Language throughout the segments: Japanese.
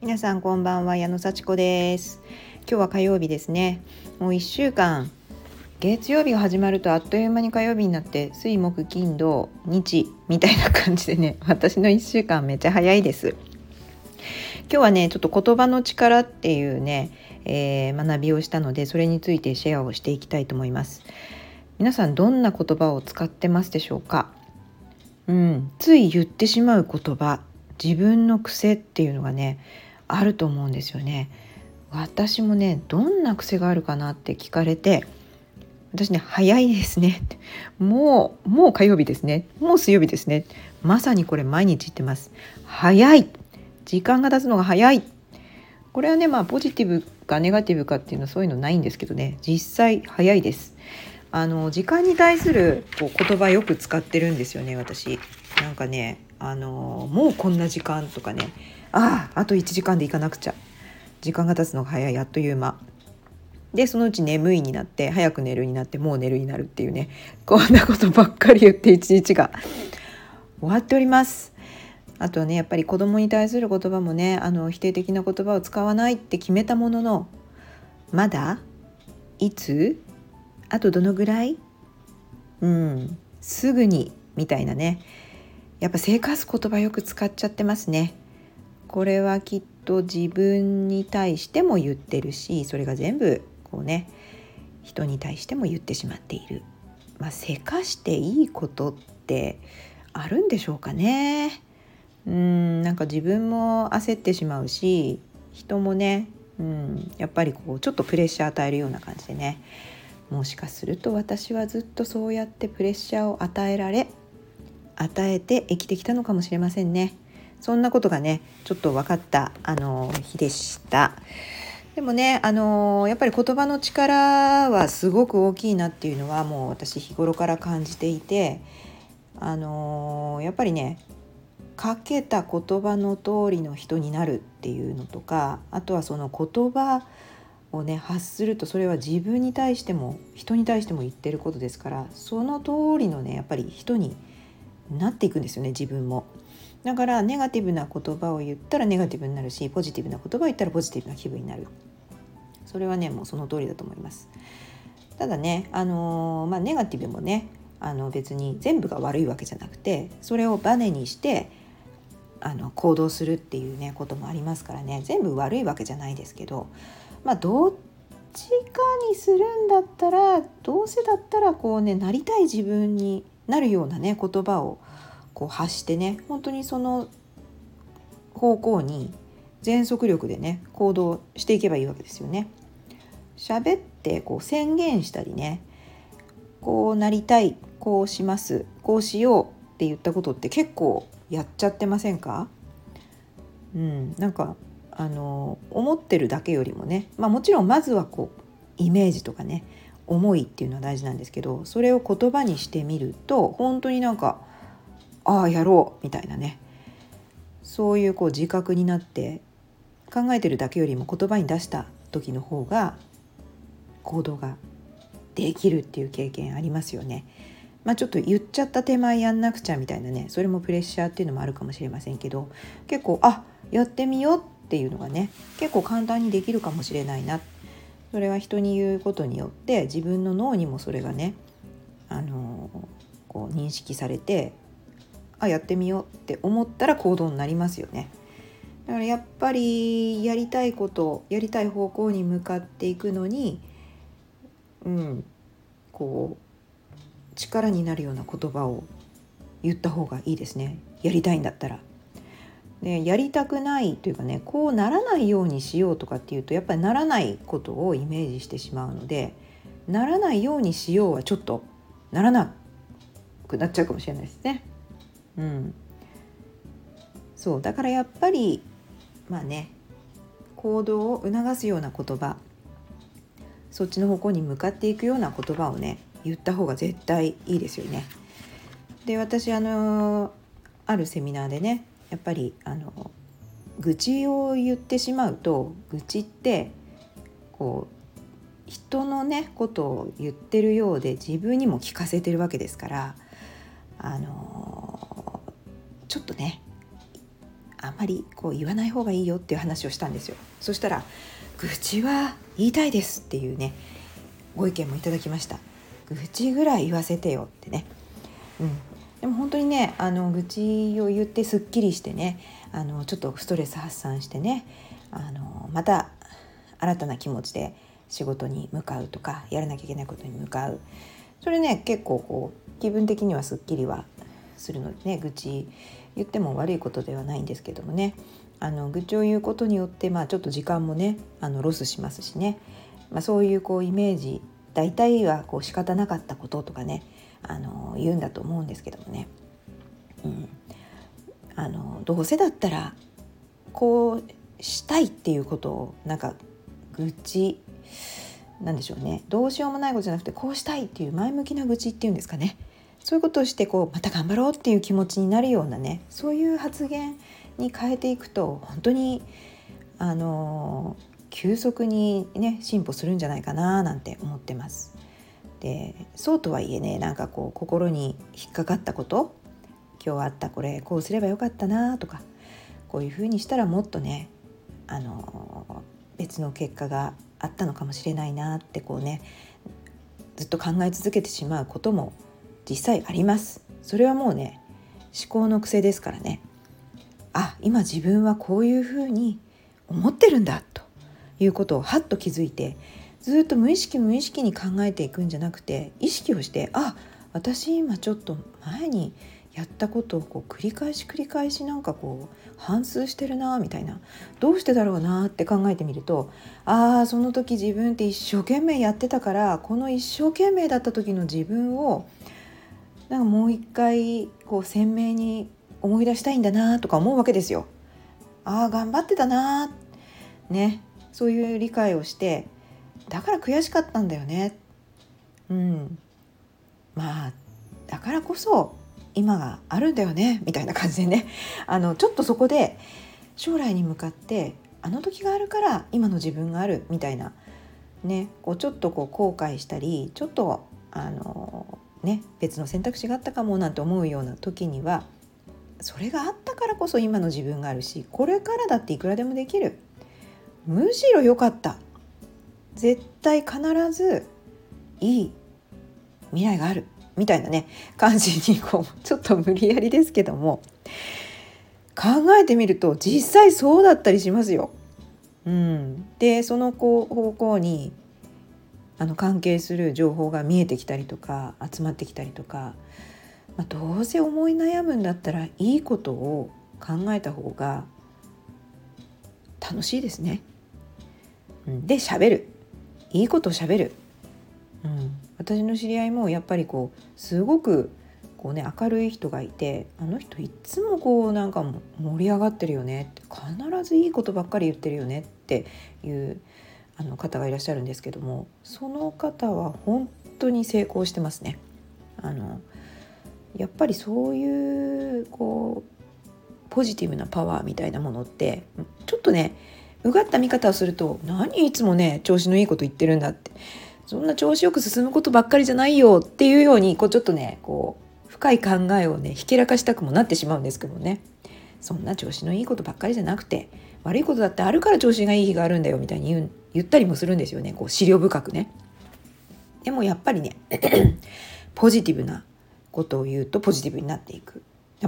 皆さんこんばんは矢野幸子です。今日は火曜日ですね。もう1週間月曜日が始まるとあっという間に火曜日になって水木金土日みたいな感じでね 私の1週間めっちゃ早いです。今日はねちょっと言葉の力っていうね、えー、学びをしたのでそれについてシェアをしていきたいと思います。皆さんどんな言葉を使ってますでしょうか？うん。つい言ってしまう言葉自分の癖っていうのがねあると思うんですよね。私もねどんな癖があるかなって聞かれて私ね早いですね。もうもう火曜日ですね。もう水曜日ですね。まさにこれ毎日言ってます。早い。時間が経つのが早い。これはねまあポジティブかネガティブかっていうのはそういうのないんですけどね。実際早いです。あの時間に対するこう言葉よく使ってるんですよね私。なんかねあのもうこんな時間とかねあああと1時間で行かなくちゃ。時間が経つのが早いあっという間。でそのうち眠いになって早く寝るになってもう寝るになるっていうねこんなことばっかり言って一日が。終わっております。あとはねやっぱり子供に対する言葉もねあの否定的な言葉を使わないって決めたもののまだいつあとどのぐらい？うん。すぐにみたいなね。やっぱ生活言葉よく使っちゃってますね。これはきっと自分に対しても言ってるしそれが全部こうね人に対しても言ってしまっている。まあせかしていいことってあるんでしょうかね。うんなんか自分も焦ってしまうし人もねうんやっぱりこうちょっとプレッシャー与えるような感じでね。もしかすると私はずっとそうやってプレッシャーを与えられ与えて生きてきたのかもしれませんね。そんなことがねちょっと分かったあの日でした。でもねあのやっぱり言葉の力はすごく大きいなっていうのはもう私日頃から感じていてあのやっぱりねかけた言葉の通りの人になるっていうのとかあとはその言葉をね発するとそれは自分に対しても人に対しても言ってることですからその通りのねやっぱり人になっていくんですよね自分も。だからネガティブな言葉を言ったらネガティブになるしポジティブな言葉を言ったらポジティブな気分になる。それはねもうその通りだと思います。ただねあのー、まあネガティブもねあの別に全部が悪いわけじゃなくてそれをバネにしてあの行動するっていうねこともありますからね。全部悪いわけじゃないですけどまあどっちかにするんだったらどうせだったらこうねなりたい自分になるようなね言葉をこう発してね本当にその方向に全速力でね行動していけばいいわけですよね。喋ってこう宣言したりねこうなりたいこうしますこうしようって言ったことって結構やっちゃってませんか？うん、なんかあの思ってるだけよりもね、まあ、もちろんまずはこうイメージとかね思いっていうのは大事なんですけどそれを言葉にしてみると本当になんかああやろうみたいなねそういうこう自覚になって考えてるだけよりも言葉に出した時の方が行動ができるっていう経験ありますよね。まあ、ちょっと言っちゃった手前やんなくちゃみたいなねそれもプレッシャーっていうのもあるかもしれませんけど結構あやってみようっっていうのがね結構簡単にできるかもしれないなそれは人に言うことによって自分の脳にもそれがねあのこう認識されてあやってみようって思ったら行動になりますよね。だからやっぱりやりたいことやりたい方向に向かっていくのにうんこう力になるような言葉を言った方がいいですねやりたいんだったら。でやりたくないというかねこうならないようにしようとかっていうとやっぱりならないことをイメージしてしまうのでならないようにしようはちょっとならなくなっちゃうかもしれないですね。うん、そうだからやっぱりまあね行動を促すような言葉そっちの方向に向かっていくような言葉をね言った方が絶対いいですよね。で私あのあるセミナーでねやっぱりあの愚痴を言ってしまうと愚痴ってこう人のねことを言ってるようで自分にも聞かせてるわけですからあのちょっとねあんまりこう言わない方がいいよっていう話をしたんですよ。そしたら愚痴は言いたいですっていうねご意見もいただきました。愚痴ぐらい言わせてよってね。うん。でも本当にねあの愚痴を言ってすっきりしてねあのちょっとストレス発散してねあのまた新たな気持ちで仕事に向かうとかやらなきゃいけないことに向かう。それね結構こう気分的にはすっきりはするのでね愚痴言っても悪いことではないんですけどもねあの愚痴を言うことによって、まあ、ちょっと時間もねあのロスしますしね、まあ、そういうこうイメージ大体はこう仕方なかったこととかねあの言うんだと思うんですけどもね、うん、あのどうせだったらこうしたいっていうことをなんか愚痴なんでしょうね。どうしようもないことじゃなくてこうしたいっていう前向きな愚痴っていうんですかね。そういうことをしてこうまた頑張ろうっていう気持ちになるようなねそういう発言に変えていくと本当にあの急速にね進歩するんじゃないかななんて思ってます。でそうとはいえねなんかこう心に引っかかったこと今日あったこれこうすればよかったなとかこういうふうにしたらもっとねあの別の結果があったのかもしれないなってこうねずっと考え続けてしまうことも実際あります。それはもうね思考の癖ですからね。あ今自分はこういうふうに思ってるんだということをはっと気づいてずっと無意識無意識に考えていくんじゃなくて意識をしてあ私今ちょっと前にやったことをこう繰り返し繰り返しなんかこう反芻してるなみたいな。どうしてだろうなって考えてみるとああその時自分って一生懸命やってたからこの一生懸命だった時の自分をなんかもう一回こう鮮明に思い出したいんだなとか思うわけですよ。ああ頑張ってたなね。そういう理解をしてだから悔しかったんだよね。うん。まあだからこそ今があるんだよねみたいな感じでね。あのちょっとそこで将来に向かってあの時があるから今の自分があるみたいな。ね。こうちょっとこう後悔したりちょっとあのね。別の選択肢があったかもなんて思うような時にはそれがあったからこそ今の自分があるしこれからだっていくらでもできる。むしろ良かった。絶対必ずいい未来があるみたいなね感じにこうちょっと無理やりですけども考えてみると実際そうだったりしますよ。うん、でそのこう方向にあの関係する情報が見えてきたりとか集まってきたりとか、まあ、どうせ思い悩むんだったらいいことを考えた方が楽しいですね。うん、で喋るいいことを喋る。うん私の知り合いもやっぱりこうすごくこうね明るい人がいてあの人いつもこうなんか盛り上がってるよねって必ずいいことばっかり言ってるよねっていうあの方がいらっしゃるんですけどもその方は本当に成功してますね。あのやっぱりそういうこうポジティブなパワーみたいなものってちょっとねうがった見方をすると何いつもね調子のいいこと言ってるんだってそんな調子よく進むことばっかりじゃないよっていうようにこうちょっとねこう深い考えをねひけらかしたくもなってしまうんですけどねそんな調子のいいことばっかりじゃなくて悪いことだってあるから調子がいい日があるんだよみたいに言う言ったりもするんですよねこう資料深くね。でもやっぱりね ポジティブなことを言うとポジティブになっていく。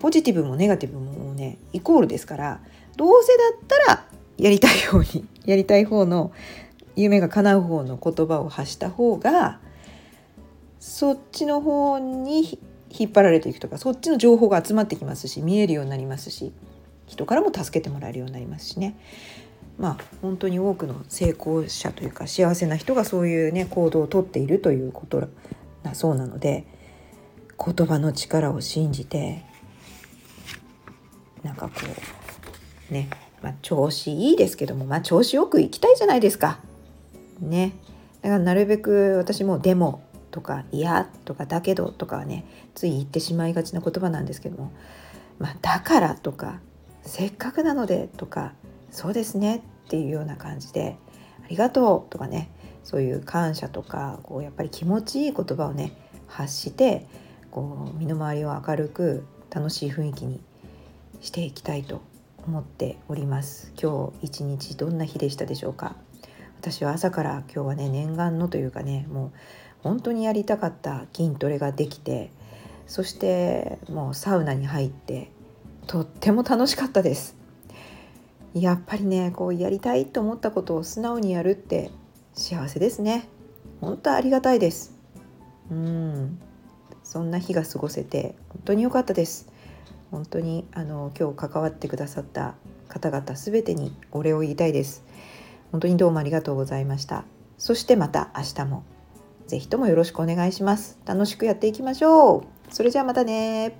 ポジティブもネガティブもねイコールですからどうせだったらやりたいように やりたい方の夢が叶う方の言葉を発した方がそっちの方に引っ張られていくとかそっちの情報が集まってきますし見えるようになりますし人からも助けてもらえるようになりますしね。まあ本当に多くの成功者というか幸せな人がそういうね行動をとっているということだそうなので言葉の力を信じてなんかこうねまあ調子いいですけどもまあ調子よく行きたいじゃないですか。ねだからなるべく私も「でも」とか「いや」とか「だけど」とかはねつい言ってしまいがちな言葉なんですけども「まあ、だから」とか「せっかくなので」とか「そうですね」っていうような感じで「ありがとう」とかねそういう感謝とかこうやっぱり気持ちいい言葉をね発してこう身の回りを明るく楽しい雰囲気にしていきたいと思っております。今日一日どんな日でしたでしょうか？私は朝から今日はね念願のというかねもう本当にやりたかった筋トレができてそしてもうサウナに入ってとっても楽しかったです。やっぱりねこうやりたいと思ったことを素直にやるって幸せですね。本当ありがたいです。うん。そんな日が過ごせて本当に良かったです。本当にあの今日関わってくださった方々全てにお礼を言いたいです。本当にどうもありがとうございました。そしてまた明日も是非ともよろしくお願いします。楽しくやっていきましょう。それじゃあまたね。